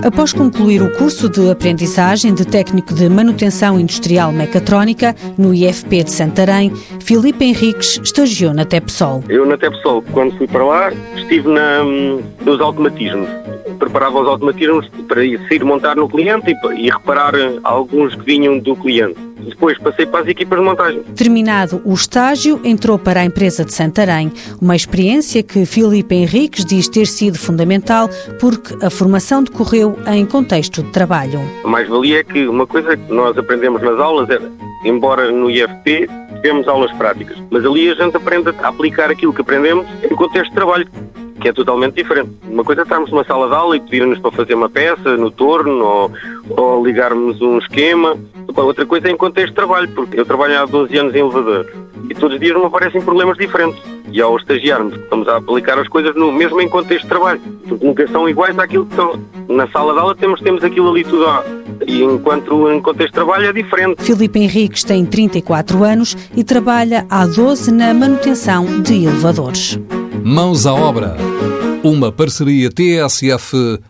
Após concluir o curso de aprendizagem de técnico de manutenção industrial mecatrónica no IFP de Santarém, Filipe Henriques estagiou na Tepsol. Eu na Tepsol, quando fui para lá, estive na, nos automatismos. Preparava os automatismos para ir montar no cliente e, e reparar alguns que vinham do cliente. Depois passei para as equipas de montagem. Terminado o estágio, entrou para a empresa de Santarém, uma experiência que Filipe Henriques diz ter sido fundamental porque a formação decorreu em contexto de trabalho. A mais-valia é que uma coisa que nós aprendemos nas aulas é, embora no IFP temos aulas práticas, mas ali a gente aprende a aplicar aquilo que aprendemos em contexto de trabalho que é totalmente diferente. Uma coisa é estarmos numa sala de aula e pedirem-nos para fazer uma peça no torno ou, ou ligarmos um esquema. Outra coisa é em contexto de trabalho, porque eu trabalho há 12 anos em elevador e todos os dias me aparecem problemas diferentes. E ao estagiarmos, estamos a aplicar as coisas no mesmo em contexto de trabalho, porque nunca são iguais àquilo que estão. Na sala de aula temos, temos aquilo ali tudo e enquanto em contexto de trabalho é diferente. Filipe Henriques tem 34 anos e trabalha há 12 na manutenção de elevadores. Mãos à obra. Uma parceria TSF-IEFP.